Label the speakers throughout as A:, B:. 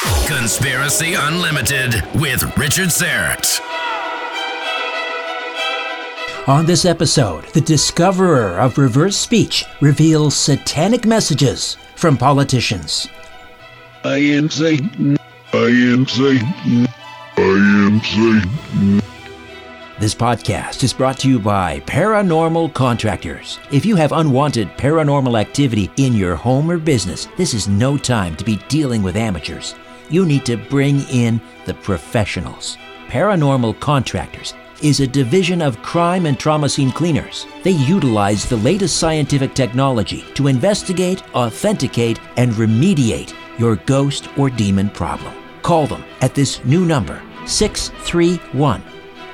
A: Conspiracy Unlimited with Richard Syrett.
B: On this episode, the discoverer of reverse speech reveals satanic messages from politicians.
C: I am Satan. I am Satan. I am Satan.
B: This podcast is brought to you by Paranormal Contractors. If you have unwanted paranormal activity in your home or business, this is no time to be dealing with amateurs. You need to bring in the professionals. Paranormal Contractors is a division of crime and trauma scene cleaners. They utilize the latest scientific technology to investigate, authenticate, and remediate your ghost or demon problem. Call them at this new number 631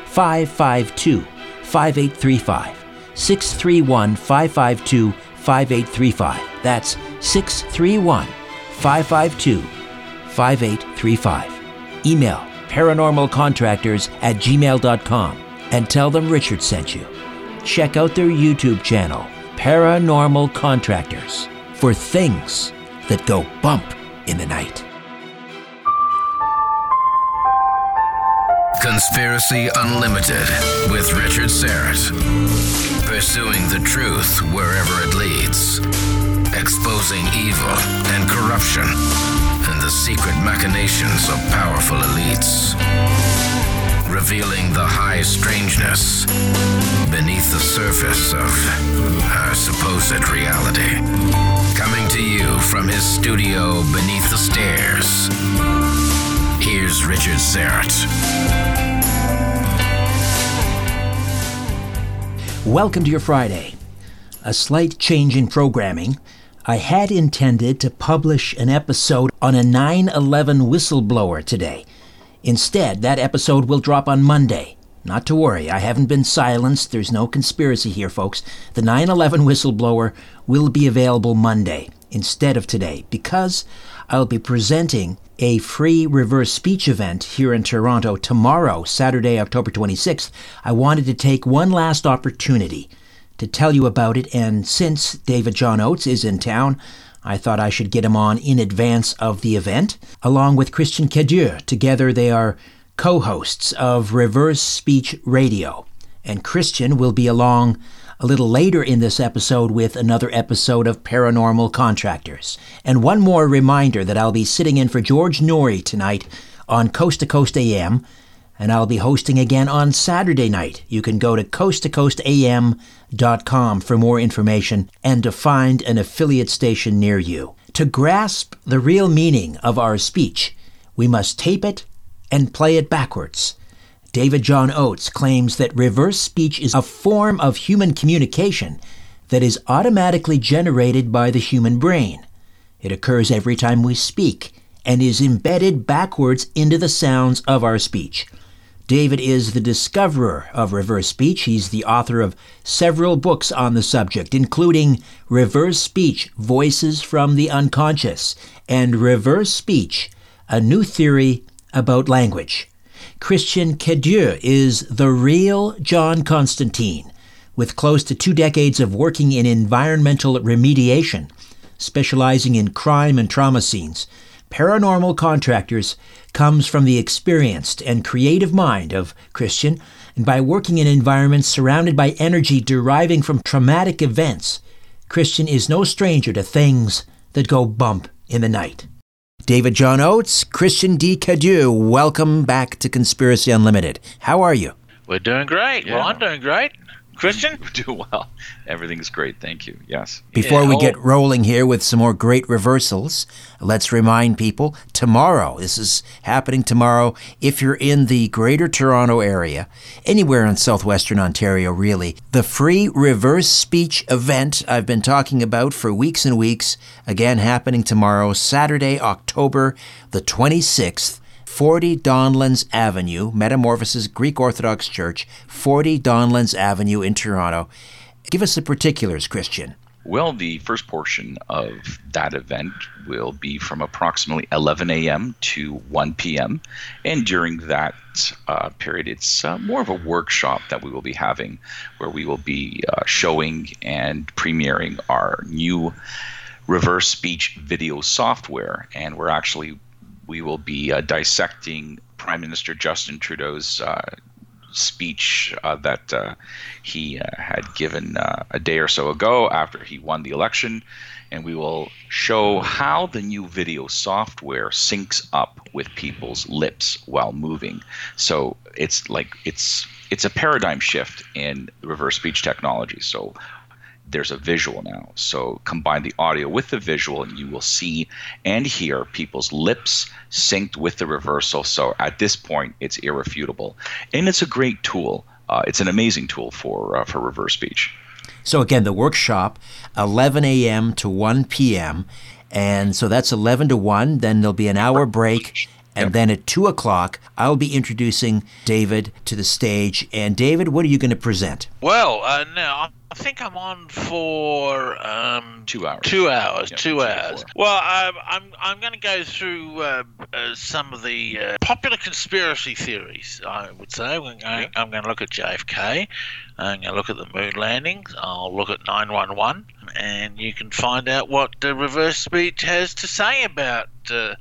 B: 552 5835. 631 552 5835. That's 631 552 5835. Email paranormalcontractors at gmail.com and tell them Richard sent you. Check out their YouTube channel, Paranormal Contractors, for things that go bump in the night.
A: Conspiracy Unlimited with Richard Syrett. Pursuing the truth wherever it leads. Exposing evil and corruption the secret machinations of powerful elites. Revealing the high strangeness beneath the surface of our supposed reality. Coming to you from his studio beneath the stairs. Here's Richard Syrett.
B: Welcome to your Friday. A slight change in programming. I had intended to publish an episode on a 9 11 whistleblower today. Instead, that episode will drop on Monday. Not to worry, I haven't been silenced. There's no conspiracy here, folks. The 9 11 whistleblower will be available Monday instead of today because I'll be presenting a free reverse speech event here in Toronto tomorrow, Saturday, October 26th. I wanted to take one last opportunity to tell you about it, and since David John Oates is in town, I thought I should get him on in advance of the event, along with Christian Cadieux. Together, they are co hosts of Reverse Speech Radio. And Christian will be along a little later in this episode with another episode of Paranormal Contractors. And one more reminder that I'll be sitting in for George Noory tonight on Coast to Coast AM, and I'll be hosting again on Saturday night. You can go to coasttocoastam.com for more information and to find an affiliate station near you. To grasp the real meaning of our speech, we must tape it and play it backwards. David John Oates claims that reverse speech is a form of human communication that is automatically generated by the human brain. It occurs every time we speak and is embedded backwards into the sounds of our speech. David is the discoverer of reverse speech. He's the author of several books on the subject, including Reverse Speech Voices from the Unconscious and Reverse Speech A New Theory About Language. Christian Cadieux is the real John Constantine, with close to two decades of working in environmental remediation, specializing in crime and trauma scenes. Paranormal Contractors comes from the experienced and creative mind of Christian, and by working in environments surrounded by energy deriving from traumatic events, Christian is no stranger to things that go bump in the night. David John Oates, Christian D. Cadieux, welcome back to Conspiracy Unlimited. How are you?
D: We're doing great. Well, I'm doing great. Christian?
E: Do well. Everything's great. Thank you. Yes.
B: Before
D: Yeah,
B: we
D: oh.
B: get rolling here with some more great reversals, let's remind people tomorrow, this is happening tomorrow. If you're in the greater Toronto area, anywhere in southwestern Ontario, really, the free reverse speech event I've been talking about for weeks and weeks, again happening tomorrow, Saturday, October the 26th. 40 Donlands Avenue, Metamorphosis Greek Orthodox Church, 40 Donlands Avenue in Toronto. Give us the particulars, Christian.
E: Well, the first portion of that event will be from approximately 11 a.m. to 1 p.m. And during that uh, period, it's uh, more of a workshop that we will be having where we will be uh, showing and premiering our new reverse speech video software. And we're actually, we will be uh, dissecting Prime Minister Justin Trudeau's uh, speech uh, that uh, he uh, had given a day or so ago after he won the election. And we will show how the new video software syncs up with people's lips while moving. So it's like it's it's a paradigm shift in reverse speech technology. So there's a visual now. So combine the audio with the visual, and you will see and hear people's lips synced with the reversal. So at this point, it's irrefutable, and it's a great tool. Uh, it's an amazing tool for uh, for reverse speech.
B: So again, the workshop, 11 a.m. to 1 p.m. And so that's 11 to 1. Then there'll be an hour break. And then at 2 o'clock, I'll be introducing David to the stage. And David, what are you going to present?
D: Well, uh, now I think I'm on for um,
E: Two hours.
D: Two hours.
E: Yeah,
D: two
E: two
D: hours.
E: four.
D: Well, um, I'm I'm going to go through uh, uh, some of the uh, popular conspiracy theories. I would say I'm going, I'm going to look at JFK. I'm going to look at the moon landings. I'll look at 911, and you can find out what uh, reverse speech has to say about uh,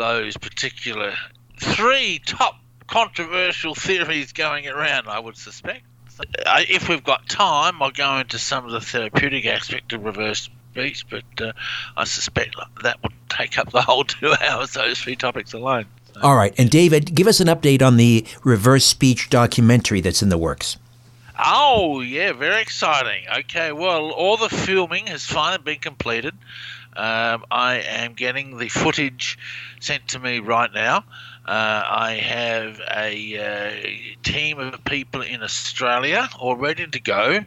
D: those particular three top controversial theories going around. I would suspect. Uh, if we've got time, I'll go into some of the therapeutic aspect of reverse speech, but uh, I suspect that would take up the whole two hours, those three topics alone.
B: All right. And David, give us an update on the reverse speech documentary that's in the works.
D: Oh, yeah, very exciting. Okay, well, all the filming has finally been completed. Um, I am getting the footage sent to me right now. Uh, I have a uh, team of people in Australia all ready to go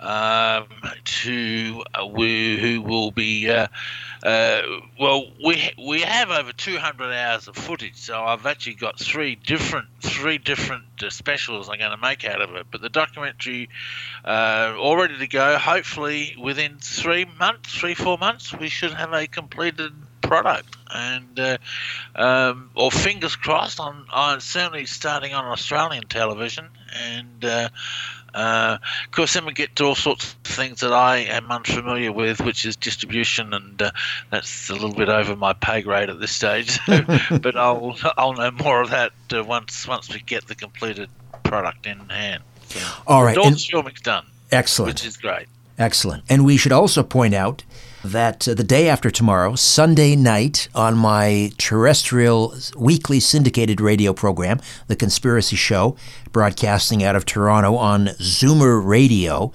D: um, to uh, we, who will be uh, uh, well we we have over 200 hours of footage so I've actually got three different three different uh, specials I'm going to make out of it. But the documentary uh, all ready to go. Hopefully within three months three four months we should have a completed product. And uh, um, or fingers crossed on, on certainly starting on Australian television. And uh, uh, of course, then we get to all sorts of things that I am unfamiliar with, which is distribution, and uh, that's a little bit over my pay grade at this stage. but I'll I'll know more of that uh, once once we get the completed product in hand. So,
B: All right.
D: all
B: And,
D: filming's done,
B: excellent.
D: which is great.
B: Excellent. And we should also point out that uh, the day after tomorrow, Sunday night, on my terrestrial weekly syndicated radio program, The Conspiracy Show, broadcasting out of Toronto on Zoomer Radio,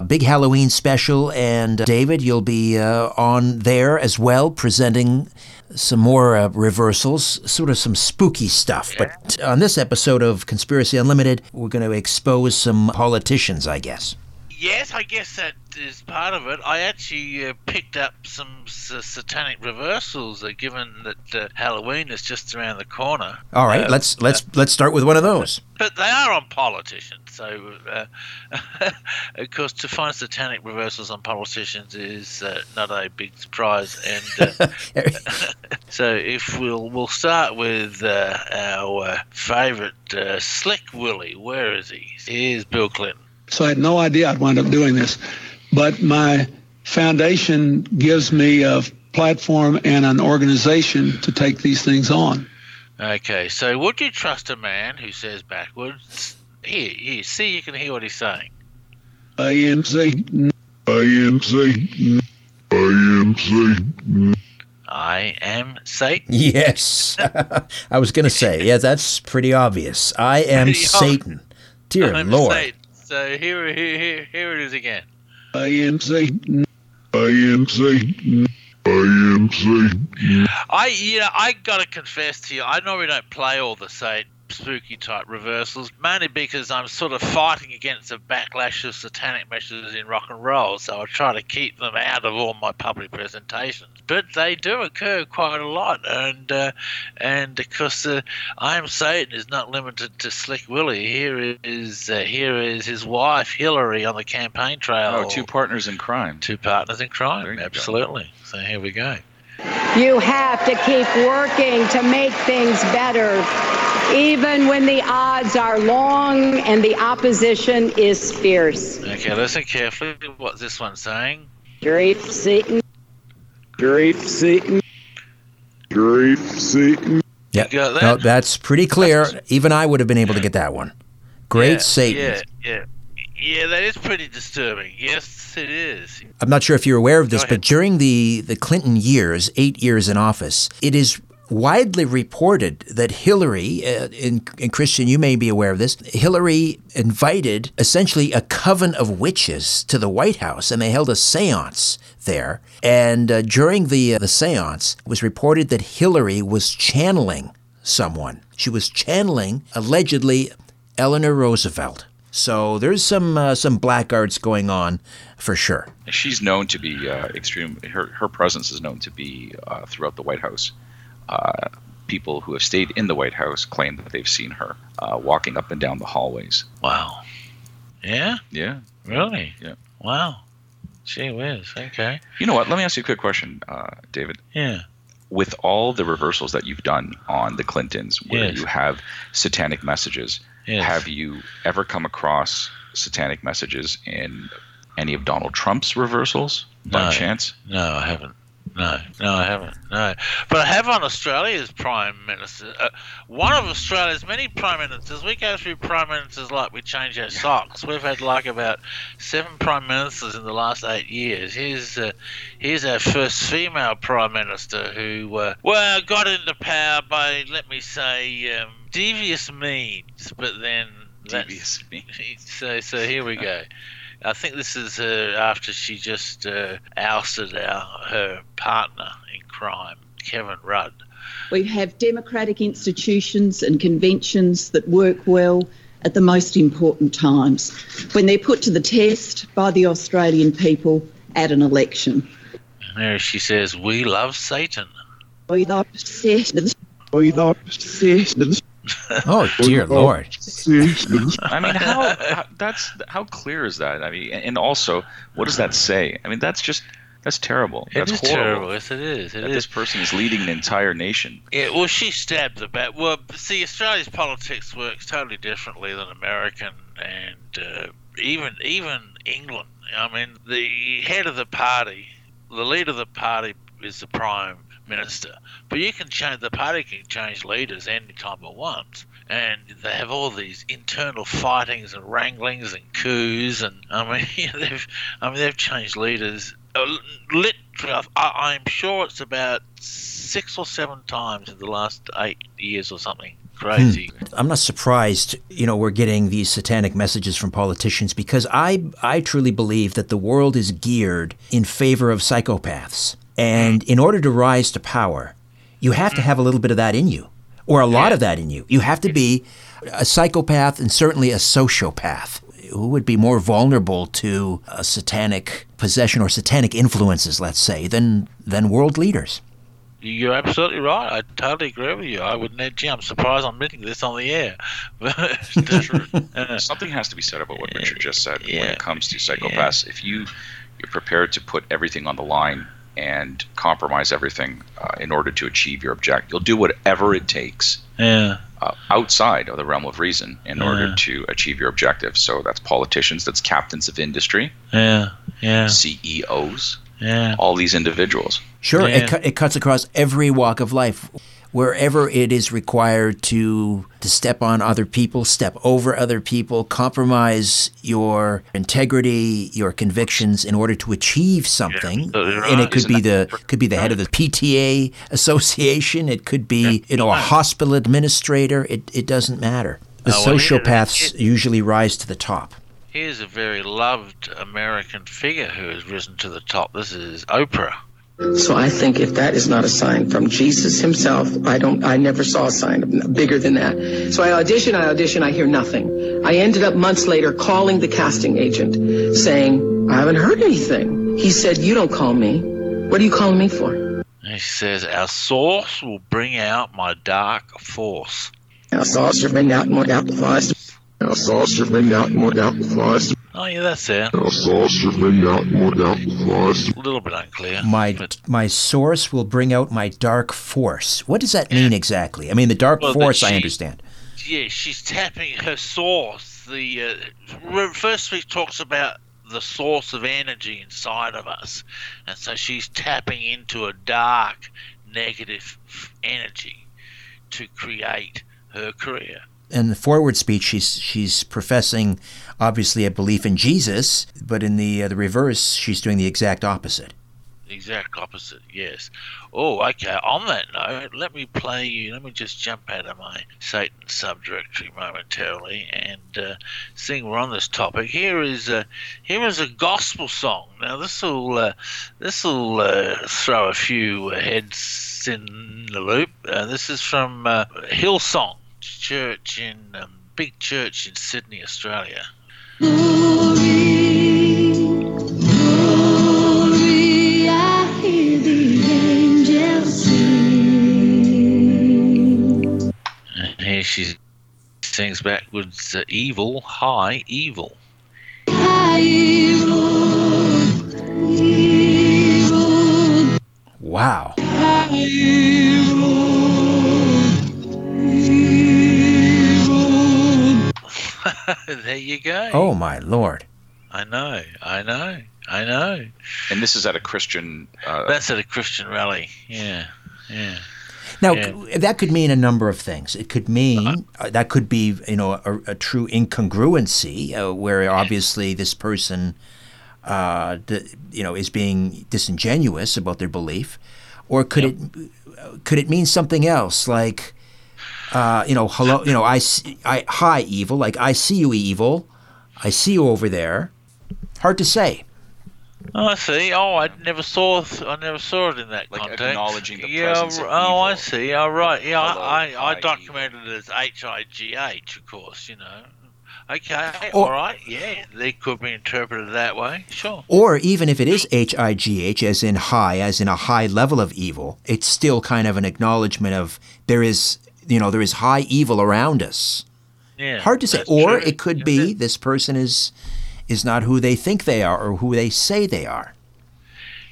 B: a big Halloween special. And uh, David, you'll be uh, on there as well, presenting some more uh, reversals, sort of some spooky stuff. But on this episode of Conspiracy Unlimited, we're going to expose some politicians, I guess.
D: Yes, I guess that is part of it. I actually uh, picked up some s- satanic reversals, uh, given that uh, Halloween is just around the corner.
B: All right,
D: Uh,
B: let's let's let's start with one of those.
D: but they are on politicians. So, uh, of course, to find satanic reversals on politicians is uh, not a big surprise. And uh, so, if we'll we'll start with uh, our uh, favourite uh, Slick Willie. Where is he? Here's Bill Clinton.
F: So I had no idea I'd wind up doing this. But my foundation gives me a platform and an organization to take these things on.
D: Okay, so would you trust a man who says backwards? Here, here, see, you can hear what he's saying.
F: I am Satan.
C: I am Satan. I am Satan.
D: I am Satan.
B: Yes, I was going to say, yeah, that's pretty obvious. I am
D: Pretty ob-
B: Satan. Dear
D: I'm
B: Lord.
D: Satan. So here, here, here, it is again.
C: I am Satan. I am Satan. I am Satan.
D: I, you know, I gotta confess to you, I normally don't play all the say spooky type reversals, mainly because I'm sort of fighting against the backlash of satanic messages in rock and roll, so I try to keep them out of all my public presentations. But they do occur quite a lot, and uh, and because uh, I am Satan is not limited to Slick Willie. Here is uh, here is his wife Hillary on the campaign trail.
E: Oh, two partners in crime.
D: two partners in crime.
E: you go.
D: Absolutely. So here we go.
G: You have to keep working to make things better, even when the odds are long and the opposition is fierce.
D: Okay, listen carefully. to what this one's saying?
G: Great Satan.
C: Great Satan. Great Satan.
B: Yeah,
D: You got that?
B: no, that's pretty clear. Even I would have been able to get that one. Great
D: yeah,
B: Satan.
D: Yeah, yeah. Yeah, that is pretty disturbing. Yes, it is.
B: I'm not sure if you're aware of this, but during the, the Clinton years, eight years in office, it is widely reported that Hillary, uh, and, and Christian, you may be aware of this, Hillary invited essentially a coven of witches to the White House, and they held a seance there. And uh, during the, uh, the seance, it was reported that Hillary was channeling someone. She was channeling, allegedly, Eleanor Roosevelt. So there's some uh, some black arts going on for sure.
E: She's known to be uh, extreme. Her her presence is known to be uh, throughout the White House. Uh, people who have stayed in the White House claim that they've seen her uh, walking up and down the hallways.
D: Wow. Yeah?
E: Yeah.
D: Really?
E: Yeah.
D: Wow. She whiz. Okay.
E: You know what? Let me ask you a quick question, uh, David.
D: Yeah.
E: With all the reversals that you've done on the Clintons, where
D: Yes.
E: you have satanic messages,
D: Yes.
E: have you ever come across satanic messages in any of Donald Trump's reversals by
D: No.
E: chance?
D: No, I haven't. No, no, I haven't. No, but I have on Australia's prime minister. Uh, one of Australia's many prime ministers. We go through prime ministers like we change our socks. We've had like about seven prime ministers in the last eight years. Here's uh, here's our first female prime minister who uh, well got into power by let me say um, devious means, but then
E: Devious means.
D: so so here we go. I think this is uh, after she just uh, ousted our her partner in crime, Kevin Rudd.
H: We have democratic institutions and conventions that work well at the most important times when they're put to the test by the Australian people at an election.
D: And there she says, "We love Satan."
H: We love Satan.
C: We love Satan.
B: Oh dear lord!
E: I mean, how, how that's how clear is that? I mean, and also, what does that say? I mean, that's just that's terrible.
D: It
E: That's
D: is
E: horrible.
D: terrible. Yes, it is. It
E: That
D: is.
E: this person is leading an entire nation.
D: Yeah, well, she stabbed the bat. Well, see, Australia's politics works totally differently than American and uh, even even England. I mean, the head of the party, the leader of the party, is the prime minister. But you can change the party can change leaders any time it wants, and they have all these internal fightings and wranglings and coups, and I mean, they've I mean they've changed leaders. Uh, literally, I, I'm sure it's about six or seven times in the last eight years or something. Crazy.
B: I'm not surprised, you know, we're getting these satanic messages from politicians because I I truly believe that the world is geared in favor of psychopaths. And in order to rise to power, you have to have a little bit of that in you or a lot of that in you. You have to be a psychopath and certainly a sociopath who would be more vulnerable to a satanic possession or satanic influences, let's say, than than world leaders.
D: You're absolutely right. I totally agree with you. I wouldn't. Gee, I'm surprised I'm admitting this on the air. But,
E: Something has to be said about what Richard just said when it comes to psychopaths. If you you're prepared to put everything on the line and compromise everything uh, in order to achieve your objective, you'll do whatever it takes
D: yeah.
E: uh, outside of the realm of reason in
D: Yeah.
E: order to achieve your objective. So that's politicians, that's captains of industry,
D: Yeah. Yeah.
E: CEOs,
D: Yeah.
E: all these individuals.
B: Sure,
D: Yeah.
B: it, cu- it cuts across every walk of life. Wherever it is required to to step on other people, step over other people, compromise your integrity, your convictions in order to achieve something,
D: absolutely
B: and it could be the could be the head of the PTA association, it could be you know a hospital administrator. It it doesn't matter. The sociopaths usually rise to the top.
D: Here's a very loved American figure who has risen to the top. This is Oprah.
I: So I think if that is not a sign from Jesus himself, I don't I never saw a sign bigger than that. So I audition, I audition, I hear nothing. I ended up months later calling the casting agent saying, I haven't heard anything. He said, You don't call me. What are you calling me for?
D: He says, Our source will bring out my dark force.
I: Our source will bring out more dark force.
C: Our source will bring out more dark force.
D: Oh, yeah, that's it.
C: Our source will bring out more dark force.
D: A little bit unclear.
B: My
D: but-
B: my source will bring out my dark force. What does that mean exactly? I mean, the dark
D: Well, that
B: force, I understand.
D: yeah, she's tapping her source. The uh, first speech talks about the source of energy inside of us, and so she's tapping into a dark, negative energy to create her career.
B: In the forward speech, she's she's professing obviously a belief in Jesus, but in the uh, the reverse, she's doing the exact opposite.
D: Exact opposite, yes. Oh, okay. On that note, let me play you. Let me just jump out of my Satan subdirectory momentarily and uh, seeing we're on this topic. Here is uh, here is a gospel song. Now this will uh, this will uh, throw a few heads in the loop. Uh, this is from uh, Hillsong Church in um, big church in Sydney, Australia. And here she sings backwards, uh, "Evil, high evil."
B: Wow.
D: there you go.
B: Oh my lord.
D: I know, I know, I know.
E: And this is at a Christian. Uh,
D: That's at a Christian rally. Yeah, yeah.
B: Now
D: Yeah.
B: that could mean a number of things. It could mean uh, that could be you know a, a true incongruency uh, where obviously this person uh, d- you know is being disingenuous about their belief, or could it could it mean something else like uh, you know hello you know I, see, I hi evil like I see you evil, I see you over there. Hard to say.
D: Oh, I see. Oh, I never saw. Th- I never saw it in that
E: Like
D: context.
E: acknowledging the
D: yeah.
E: presence of
D: oh, I
E: evil.
D: see. Oh, right. Yeah,
E: Hello,
D: I, I, I documented it as H I G H, of course. You know. Okay.
B: Or-
D: all right. Yeah, they could be interpreted that way. Sure.
B: Or even if it is H I G H, as in high, as in a high level of evil, it's still kind of an acknowledgement of there is, you know, there is high evil around us.
D: Yeah.
B: Hard to say. Or
D: true.
B: it could be this person is is not who they think they are or who they say they are.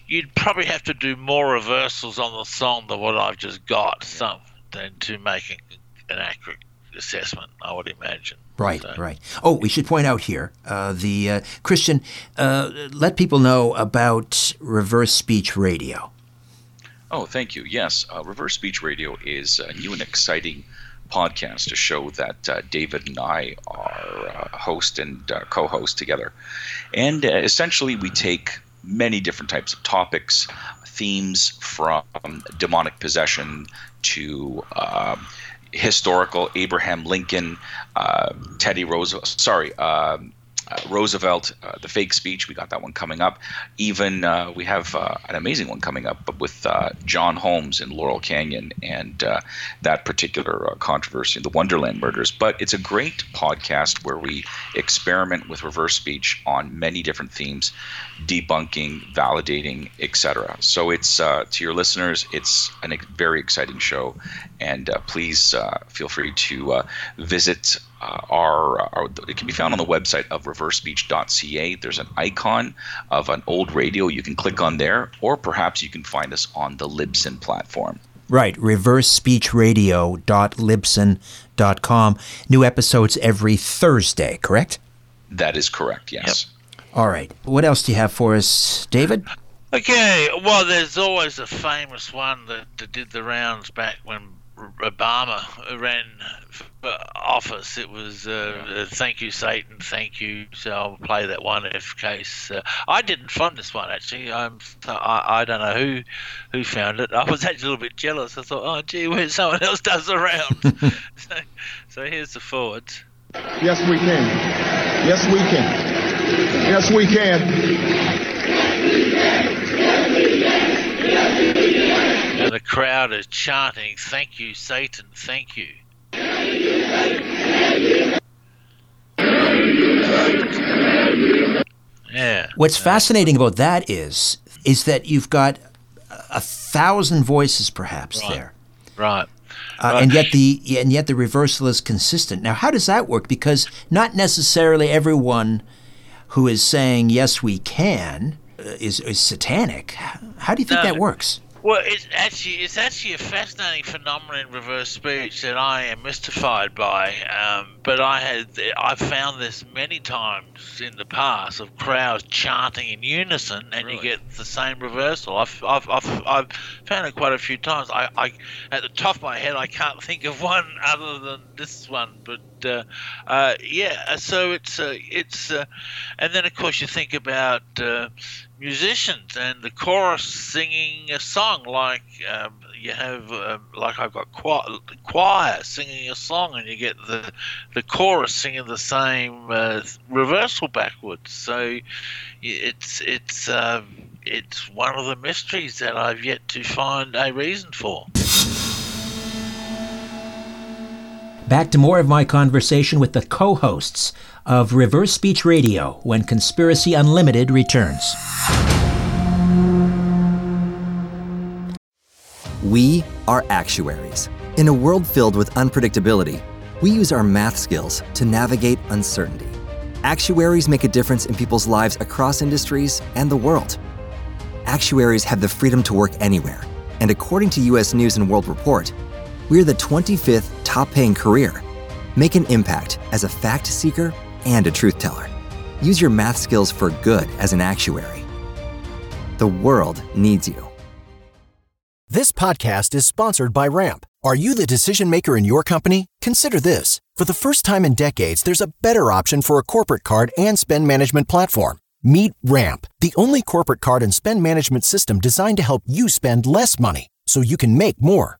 D: You'd probably have to do more reversals on the song than what I've just got, some than to make an, an accurate assessment. I would imagine.
B: Right,
D: So-
B: right. Oh, we should point out here uh, the uh, Christian. Uh, let people know about reverse speech radio.
E: Oh, thank you. Yes, uh, Reverse Speech Radio is a new and exciting podcast, a show that uh, David and I are uh, host and uh, co-host together. And uh, essentially, we take many different types of topics, themes from demonic possession to um, historical Abraham Lincoln, uh, Teddy Roosevelt. Sorry. Uh, Roosevelt, uh, the fake speech, we got that one coming up. Even uh, we have uh, an amazing one coming up, but with uh, John Holmes in Laurel Canyon and uh, that particular controversy, the Wonderland murders. But it's a great podcast where we experiment with reverse speech on many different themes, debunking, validating, etc. So it's to your listeners, it's a very exciting show, and please feel free to visit uh, our, our. It can be found on the website of reversespeech.ca. There's an icon of an old radio. You can click on there, or perhaps you can find us on the Libsyn platform.
B: Right, reversespeechradio.libsyn.com. New episodes every Thursday, correct?
E: That is correct. Yes.
B: All right. What else do you have for us, David?
D: Okay, well, there's always a famous one that, that did the rounds back when R- Obama ran for office. It was uh, "Thank you, Satan, thank you." So I'll play that one if case. Uh, I didn't find this one actually. I'm, I, I don't know who who found it. I was actually a little bit jealous. I thought, "Oh, gee, when someone else does the rounds." so, so here's the forwards.
J: Yes, we can. Yes, we can.
C: Yes, we can.
D: The crowd is chanting, Thank you, Satan, thank you. Yeah.
B: What's fascinating about that is is that you've got a thousand voices perhaps
D: Right.
B: there.
D: Right.
B: Uh, and yet the and yet the reversal is consistent. Now, how does that work? Because not necessarily everyone who is saying yes, we can uh, is, is satanic. How do you think
D: No.
B: that works?
D: Well, it's actually it's actually a fascinating phenomenon in reverse speech that I am mystified by. Um, but I had I've found this many times in the past of crowds chanting in unison, and you get the same reversal. I've I've, I've, I've found it quite a few times. I, I at the top of my head I can't think of one other than this one, but. Uh, uh, yeah, so it's uh, it's, uh, and then of course you think about uh, musicians and the chorus singing a song like um, you have uh, like I've got choir, choir singing a song and you get the the chorus singing the same uh, reversal backwards so it's it's uh, it's one of the mysteries that I've yet to find a reason for.
B: Back to more of my conversation with the co-hosts of Reverse Speech Radio when Conspiracy Unlimited returns.
J: We are actuaries. In a world filled with unpredictability, we use our math skills to navigate uncertainty. Actuaries make a difference in people's lives across industries and the world. Actuaries have the freedom to work anywhere, and according to US News and World Report, we're the 25th top paying career. Make an impact as a fact seeker and a truth teller. Use your math skills for good as an actuary. The world needs you.
K: This podcast is sponsored by Ramp. Are you the decision maker in your company? Consider this. For the first time in decades, there's a better option for a corporate card and spend management platform. Meet Ramp, the only corporate card and spend management system designed to help you spend less money so you can make more.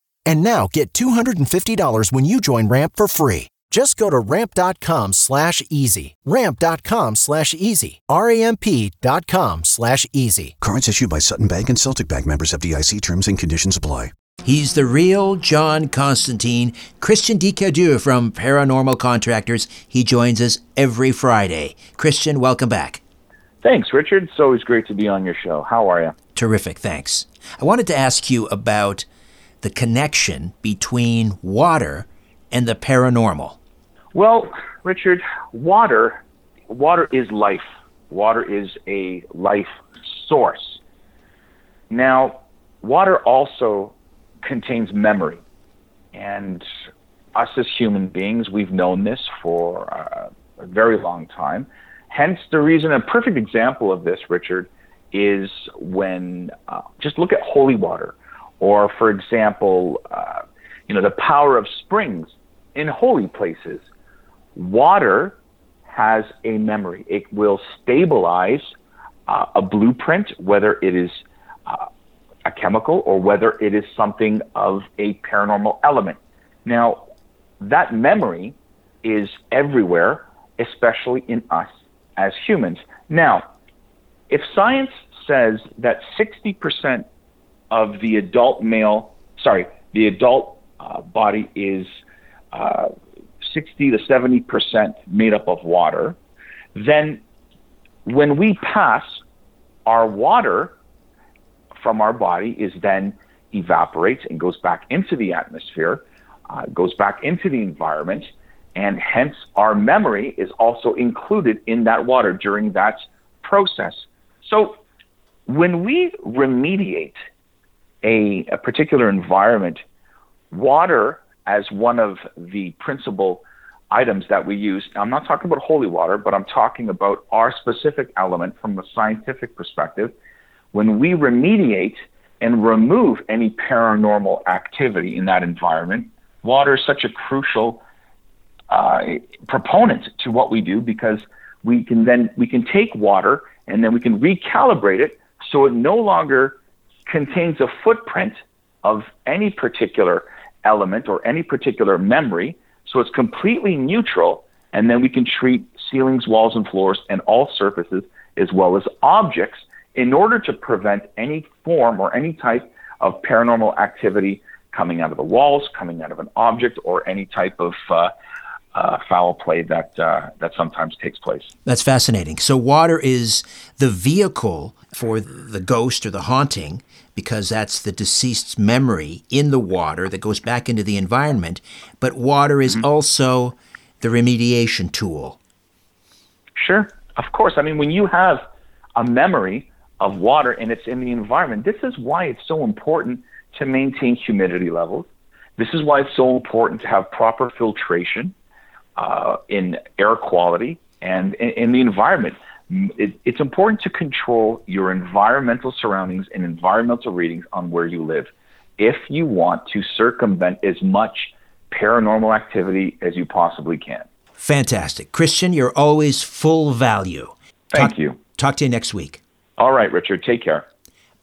K: And now get $250 when you join Ramp for free. Just go to ramp.com slash easy. Ramp.com slash easy. R-A-M-P.com slash easy.
L: Cards issued by Sutton Bank and Celtic Bank members of DIC terms and conditions apply.
B: He's the real John Constantine, Christian D. Cadieux from Paranormal Contractors. He joins us every Friday. Christian, welcome back.
M: Thanks, Richard. It's always great to be on your show. How are you?
B: Terrific, thanks. I wanted to ask you about the connection between water and the paranormal.
M: Well, Richard, water water is life. Water is a life source. Now, water also contains memory. And us as human beings, we've known this for uh, a very long time. Hence, the reason, a perfect example of this, Richard, is when uh, just look at holy water, or for example, uh, you know, the power of springs in holy places. Water has a memory. It will stabilize uh, a blueprint, whether it is uh, a chemical or whether it is something of a paranormal element. Now, that memory is everywhere, especially in us as humans. Now, if science says that 60% of the adult male, sorry, the adult uh, body is uh, 60 to 70% made up of water, then when we pass, our water from our body is then evaporates and goes back into the atmosphere, uh, goes back into the environment, and hence our memory is also included in that water during that process. So when we remediate a, a particular environment, water as one of the principal items that we use. I'm not talking about holy water, but I'm talking about our specific element from a scientific perspective. When we remediate and remove any paranormal activity in that environment, water is such a crucial uh, proponent to what we do because we can then we can take water and then we can recalibrate it so it no longer contains a footprint of any particular element or any particular memory. So it's completely neutral, and then we can treat ceilings, walls, and floors and all surfaces as well as objects in order to prevent any form or any type of paranormal activity coming out of the walls, coming out of an object, or any type of uh, uh, foul play that uh, that sometimes takes place.
B: That's fascinating. So water is the vehicle for the ghost or the haunting because that's the deceased's memory in the water that goes back into the environment. But water is mm-hmm. also the remediation tool.
M: Sure, of course. I mean, when you have a memory of water and it's in the environment, this is why it's so important to maintain humidity levels. This is why it's so important to have proper filtration uh, in air quality and in, in the environment. It, it's important to control your environmental surroundings and environmental readings on where you live if you want to circumvent as much paranormal activity as you possibly can.
B: Fantastic. Christian, you're always full value.
M: Thank
B: talk,
M: you.
B: Talk to you next week.
M: All right, Richard. Take care.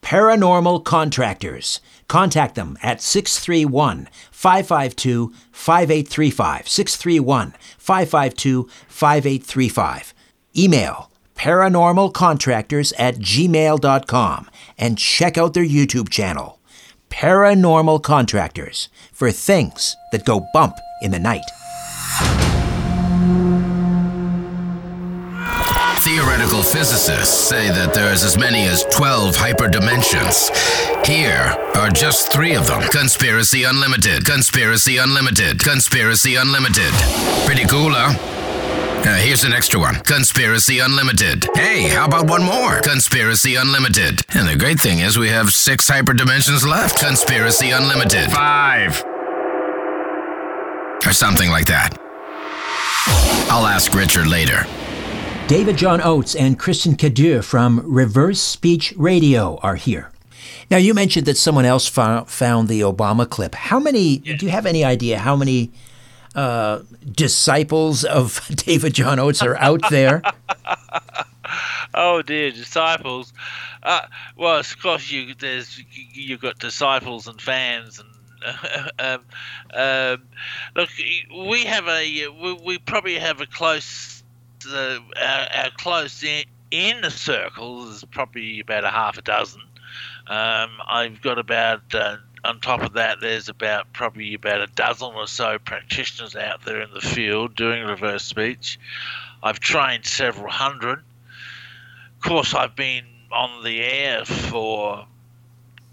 B: Paranormal Contractors. Contact them at 631 552 5835. 631 552 5835. Email paranormalcontractors at gmail.com and check out their YouTube channel, Paranormal Contractors, for things that go bump in the night.
A: Theoretical physicists say that there's as many as 12 hyperdimensions. Here are just three of them Conspiracy Unlimited, Conspiracy Unlimited, Conspiracy Unlimited. Pretty cool, huh? Uh, here's an extra one Conspiracy Unlimited. Hey, how about one more? Conspiracy Unlimited. And the great thing is, we have six hyperdimensions left. Conspiracy Unlimited. Five. Or something like that. I'll ask Richard later.
B: David John Oates and Christian Cadieux from Reverse Speech Radio are here. Now, you mentioned that someone else found, the Obama clip. How many, do you have any idea how many uh, disciples of David John Oates are out there?
D: oh dear, disciples. Uh, well, of course, you there's you've got disciples and fans and um, um, look, we have a we, we probably have a close the our, our close in, inner circle is probably about a half a dozen. Um, I've got about uh, on top of that, there's about probably about a dozen or so practitioners out there in the field doing reverse speech. I've trained several hundred. Of course, I've been on the air for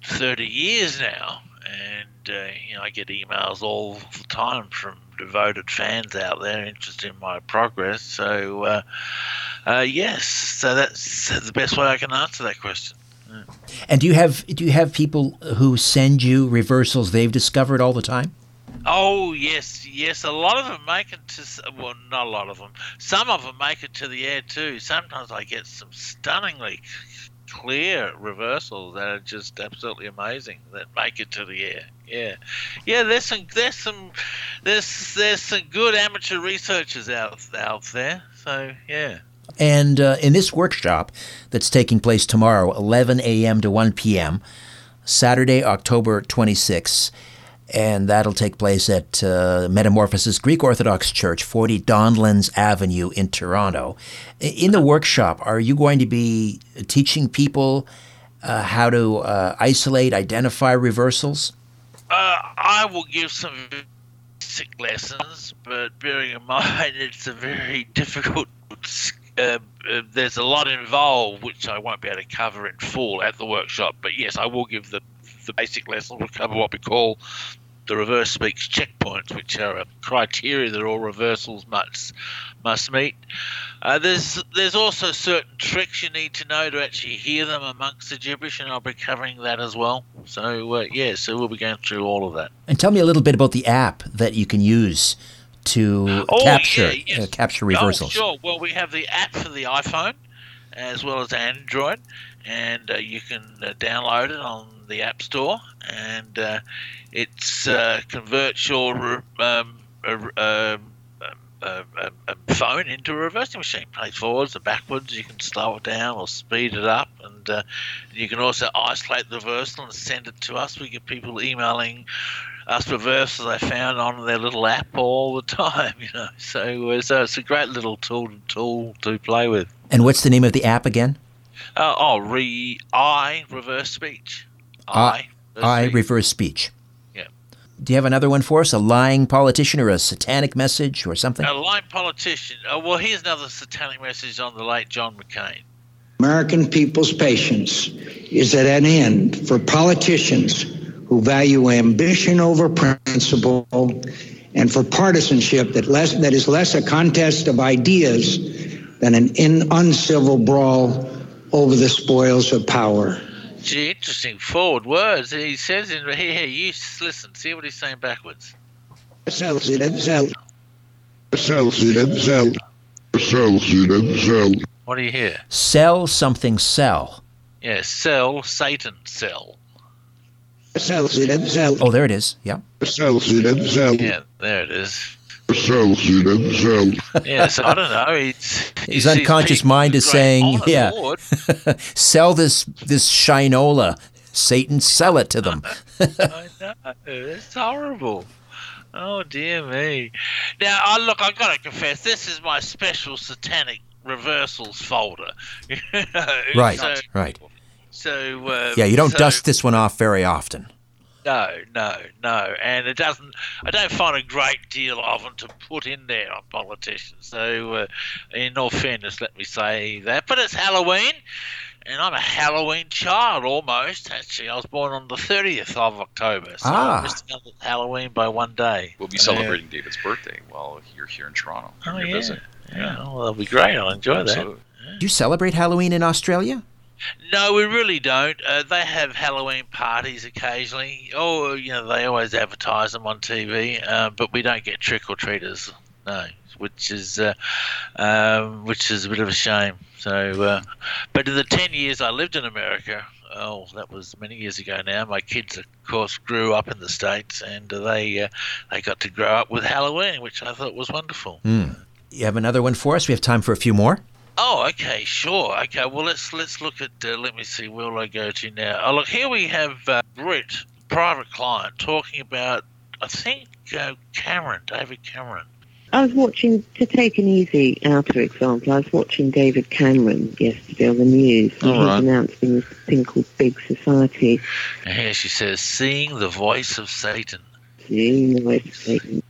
D: 30 years now, and uh, you know I get emails all the time from devoted fans out there interested in my progress. So, uh, uh, yes, so that's the best way I can answer that question.
B: Yeah. And do you have do you have people who send you reversals they've discovered all the time?
D: Oh yes, yes. A lot of them make it to well, not a lot of them. Some of them make it to the air too. Sometimes I get some stunningly clear reversals that are just absolutely amazing that make it to the air. Yeah, yeah. There's some there's some there's there's some good amateur researchers out out there. So yeah.
B: And uh, in this workshop that's taking place tomorrow, 11 a.m. to 1 p.m., Saturday, October 26th, and that'll take place at uh, Metamorphosis Greek Orthodox Church, 40 Donlands Avenue in Toronto. In the workshop, are you going to be teaching people uh, how to uh, isolate, identify reversals?
D: Uh, I will give some basic lessons, but bearing in mind it's a very difficult. Uh, uh, there's a lot involved which I won't be able to cover in full at the workshop. But yes, I will give the the basic lesson We'll cover what we call the reverse speech checkpoints, which are a criteria that all reversals must must meet. Uh, there's there's also certain tricks you need to know to actually hear them amongst the gibberish, and I'll be covering that as well. So uh, yeah, so we'll be going through all of that.
B: And tell me a little bit about the app that you can use to
D: Oh,
B: capture
D: yeah, yes.
B: uh, capture
D: Oh,
B: reversals?
D: sure. Well, we have the app for the iPhone as well as Android, and uh, you can uh, download it on the App Store, and uh, it's uh, converts your um, uh, phone into a reversing machine. Plays forwards and backwards. You can slow it down or speed it up, and uh, you can also isolate the reversal and send it to us. We get people emailing us reversals they found on their little app all the time. You know, so uh, so it's a great little tool tool to play with.
B: And what's the name of the app again?
D: Uh, oh, re I reverse speech. I.
B: I reverse speech.
D: Yeah.
B: Do you have another one for us? A lying politician or a satanic message or something?
D: A lying politician. Oh, well, here's another satanic message on the late John McCain.
N: American people's patience is at an end for politicians who value ambition over principle and for partisanship that less that is less a contest of ideas than an in, uncivil brawl over the spoils of power.
D: Gee, interesting forward words. He says in here, you s- listen, see what he's saying backwards.
N: Sell, sell, sell.
C: Sell, sell, sell. Sell, sell, sell.
D: What do you hear?
B: Sell something, sell.
D: Yeah, sell, Satan, sell.
N: Sell, sell, sell.
B: Oh, there it is. Yeah.
C: Sell, sell, sell.
D: Yeah, there it is.
C: Sell, sell, sell.
D: Yeah, so I don't know. He's,
B: His
D: he's-
B: unconscious
D: people
B: mind is
D: great
B: saying,
D: honour,
B: yeah, sell this this shinola. Satan, sell it to them.
D: I know. It's horrible. Oh dear me. Now, I look. I've gotta confess, this is my special satanic reversals folder.
B: Right,
D: So,
B: right.
D: so uh,
B: Yeah, you don't
D: so-
B: dust this one off very often.
D: No, no, no, and it doesn't. I don't find a great deal of them to put in there on politicians. So, uh, in all fairness, let me say that. But it's Halloween, and I'm a Halloween child almost. Actually, I was born on the 30th of October, so
B: Ah.
D: I missed out Halloween by one day.
E: We'll be celebrating David's birthday while you're here in Toronto.
D: Oh
E: on your
D: yeah,
E: visit.
D: yeah. Well, that'll be great. I'll enjoy that.
B: Do you celebrate Halloween in Australia?
D: No, we really don't. Uh, they have Halloween parties occasionally. Oh, you know, they always advertise them on TV, uh, but we don't get trick or treaters. No, which is uh, um, which is a bit of a shame. So, uh, but in the ten years I lived in America, oh, that was many years ago now. My kids, of course, grew up in the states, and they uh, they got to grow up with Halloween, which I thought was wonderful.
B: Hmm. You have another one for us? We have time for a few more.
D: Oh, okay, sure. Okay, well let's let's look at. Uh, let me see. Where will I go to now? Oh, look here. We have uh, Britt, private client, talking about. I think uh, Cameron, David Cameron.
O: I was watching, to take an easy outer example, I was watching David Cameron yesterday on the news, and
D: All
O: he's
D: right.
O: announcing this thing called Big Society.
D: And here she says, "Seeing the voice of Satan."
O: Seeing the voice of Satan.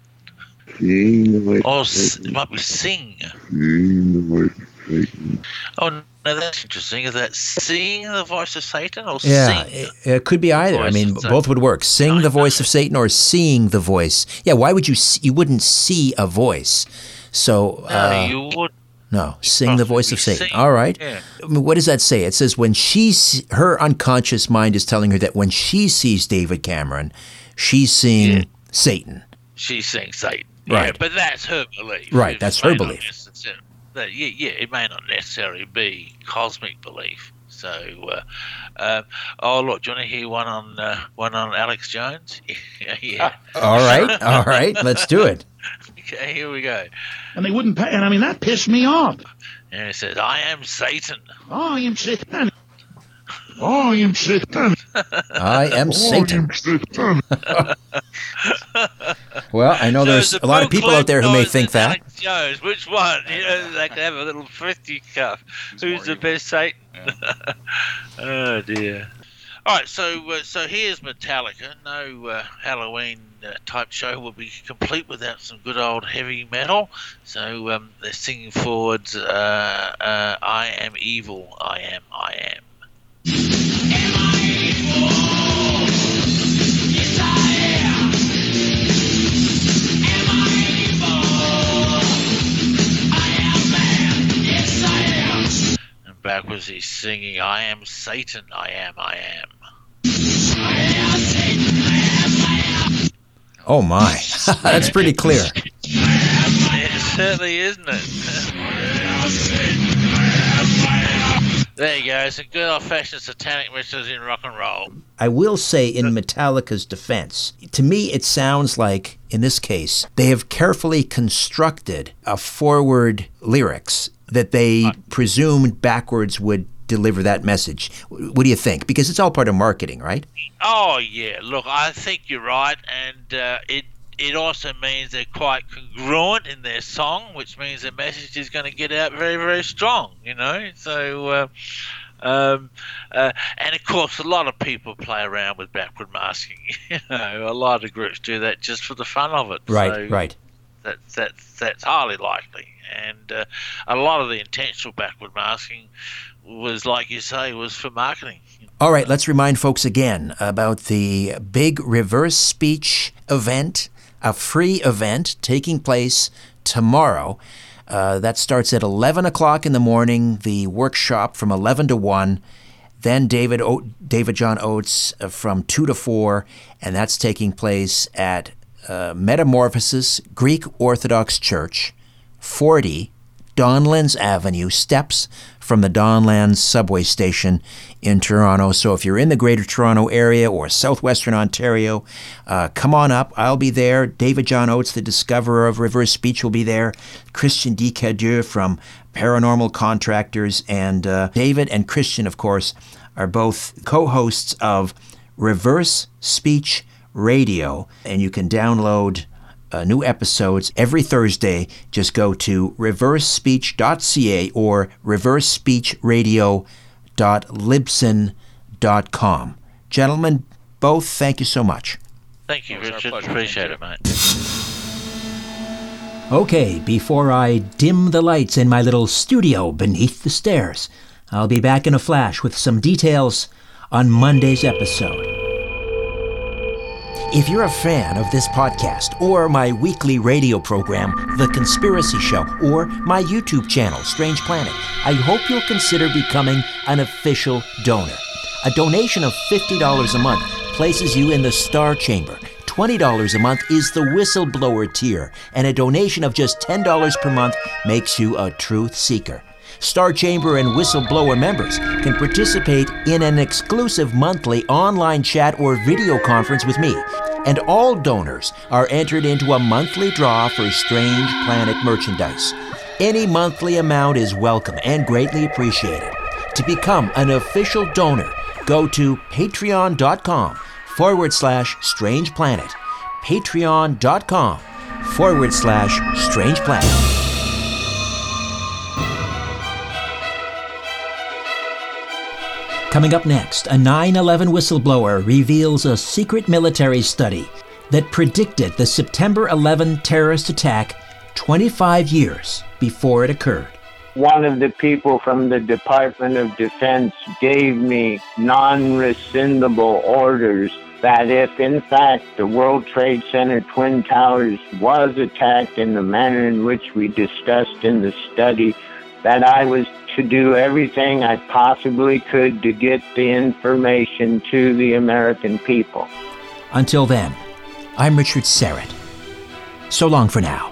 O: Seeing the voice.
D: Oh, s- it might be sing. Oh, no, that's interesting. Is that seeing the voice of Satan or
B: Yeah, it, it could be either. I mean, both would work. Sing the voice of Satan or seeing the voice. Yeah, why would you? s- You wouldn't see a voice. So
D: No,
B: uh,
D: you would.
B: no, sing the voice of Satan.
D: sing,
B: All right.
D: yeah.
B: I mean, what does that say? It says when she, her unconscious mind is telling her that when she sees David Cameron, she's seeing Satan.
D: She sings Satan.
B: Right.
D: Yeah, but that's her belief.
B: Right, that's her belief.
D: Necessar- that- yeah, yeah, it may not necessarily be cosmic belief. So, uh, um, oh look, do you want to hear one on uh, one on Alex Jones? yeah, yeah.
B: All right, all right, let's do it.
D: Okay, here we go.
P: And they wouldn't pay. And I mean, that pissed me off.
D: And it says, "I am Satan."
P: Oh, I am Satan. Oh, I am Satan.
B: I am Satan.
P: I am Satan.
B: Well, I know
D: So
B: there's
D: the
B: a lot of people out there who may think that.
D: Alex Jones, which one? You know, they can have a little fisticuff. Who's the best Satan? oh dear. All right, so uh, so here's Metallica. No uh, Halloween uh, type show will be complete without some good old heavy metal. So um, they're singing forwards. Uh, uh, I am evil. I am. I am. And backwards he's singing, I am Satan, I am, I am.
B: Oh my, that's pretty clear.
D: It certainly, isn't it? there you go. Some good old-fashioned satanic rituals in rock and roll.
B: I will say, in Metallica's defense, to me it sounds like, in this case, they have carefully constructed a forward lyrics that they presumed backwards would deliver that message. What do you think? Because it's all part of marketing, right?
D: Oh yeah, look, I think you're right, and uh, it it also means they're quite congruent in their song, which means the message is going to get out very very strong. You know, so. Uh, um, uh, and of course, a lot of people play around with backward masking. You know, a lot of groups do that just for the fun of it.
B: Right,
D: so
B: right.
D: That, that's that's highly likely, and uh, a lot of the intentional backward masking was, like you say, was for marketing.
B: All right, let's remind folks again about the big reverse speech event, a free event taking place tomorrow. Uh, that starts at 11 o'clock in the morning, the workshop from 11 to 1. Then David, o- David John Oates uh, from 2 to 4, and that's taking place at uh, Metamorphosis Greek Orthodox Church, 40 Donlands Avenue, steps from the Donlands subway station in Toronto. So if you're in the Greater Toronto area or southwestern Ontario, uh, come on up. I'll be there. David John Oates, the discoverer of reverse speech, will be there. Christian D. Cadieux from Paranormal Contractors, and uh, David and Christian, of course, are both co-hosts of Reverse Speech Radio, and you can download uh, new episodes every Thursday. Just go to reversespeech.ca or reversespeechradio.libsyn.com. Gentlemen, both, thank you so much.
D: Thank you, Richard. Appreciate it, mate.
B: Okay, before I dim the lights in my little studio beneath the stairs, I'll be back in a flash with some details on Monday's episode. If you're a fan of this podcast, or my weekly radio program, The Conspiracy Show, or my YouTube channel, Strange Planet, I hope you'll consider becoming an official donor. A donation of $50 a month places you in the Star Chamber. $20 a month is the whistleblower tier, and a donation of just $10 per month makes you a truth seeker. Star Chamber and Whistleblower members can participate in an exclusive monthly online chat or video conference with me. And all donors are entered into a monthly draw for Strange Planet merchandise. Any monthly amount is welcome and greatly appreciated. To become an official donor, go to patreon.com forward slash strange planet. Patreon.com forward slash strange planet. Coming up next, a 9 11 whistleblower reveals a secret military study that predicted the September 11 terrorist attack 25 years before it occurred.
Q: One of the people from the Department of Defense gave me non rescindable orders that if, in fact, the World Trade Center Twin Towers was attacked in the manner in which we discussed in the study, that I was to do everything I possibly could to get the information to the American people.
B: Until then, I'm Richard Syrett. So long for now.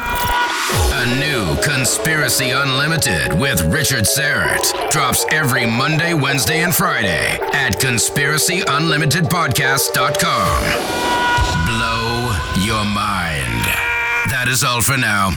A: A new Conspiracy Unlimited with Richard Syrett drops every Monday, Wednesday, and Friday at conspiracyunlimitedpodcast.com. Blow your mind. That is all for now.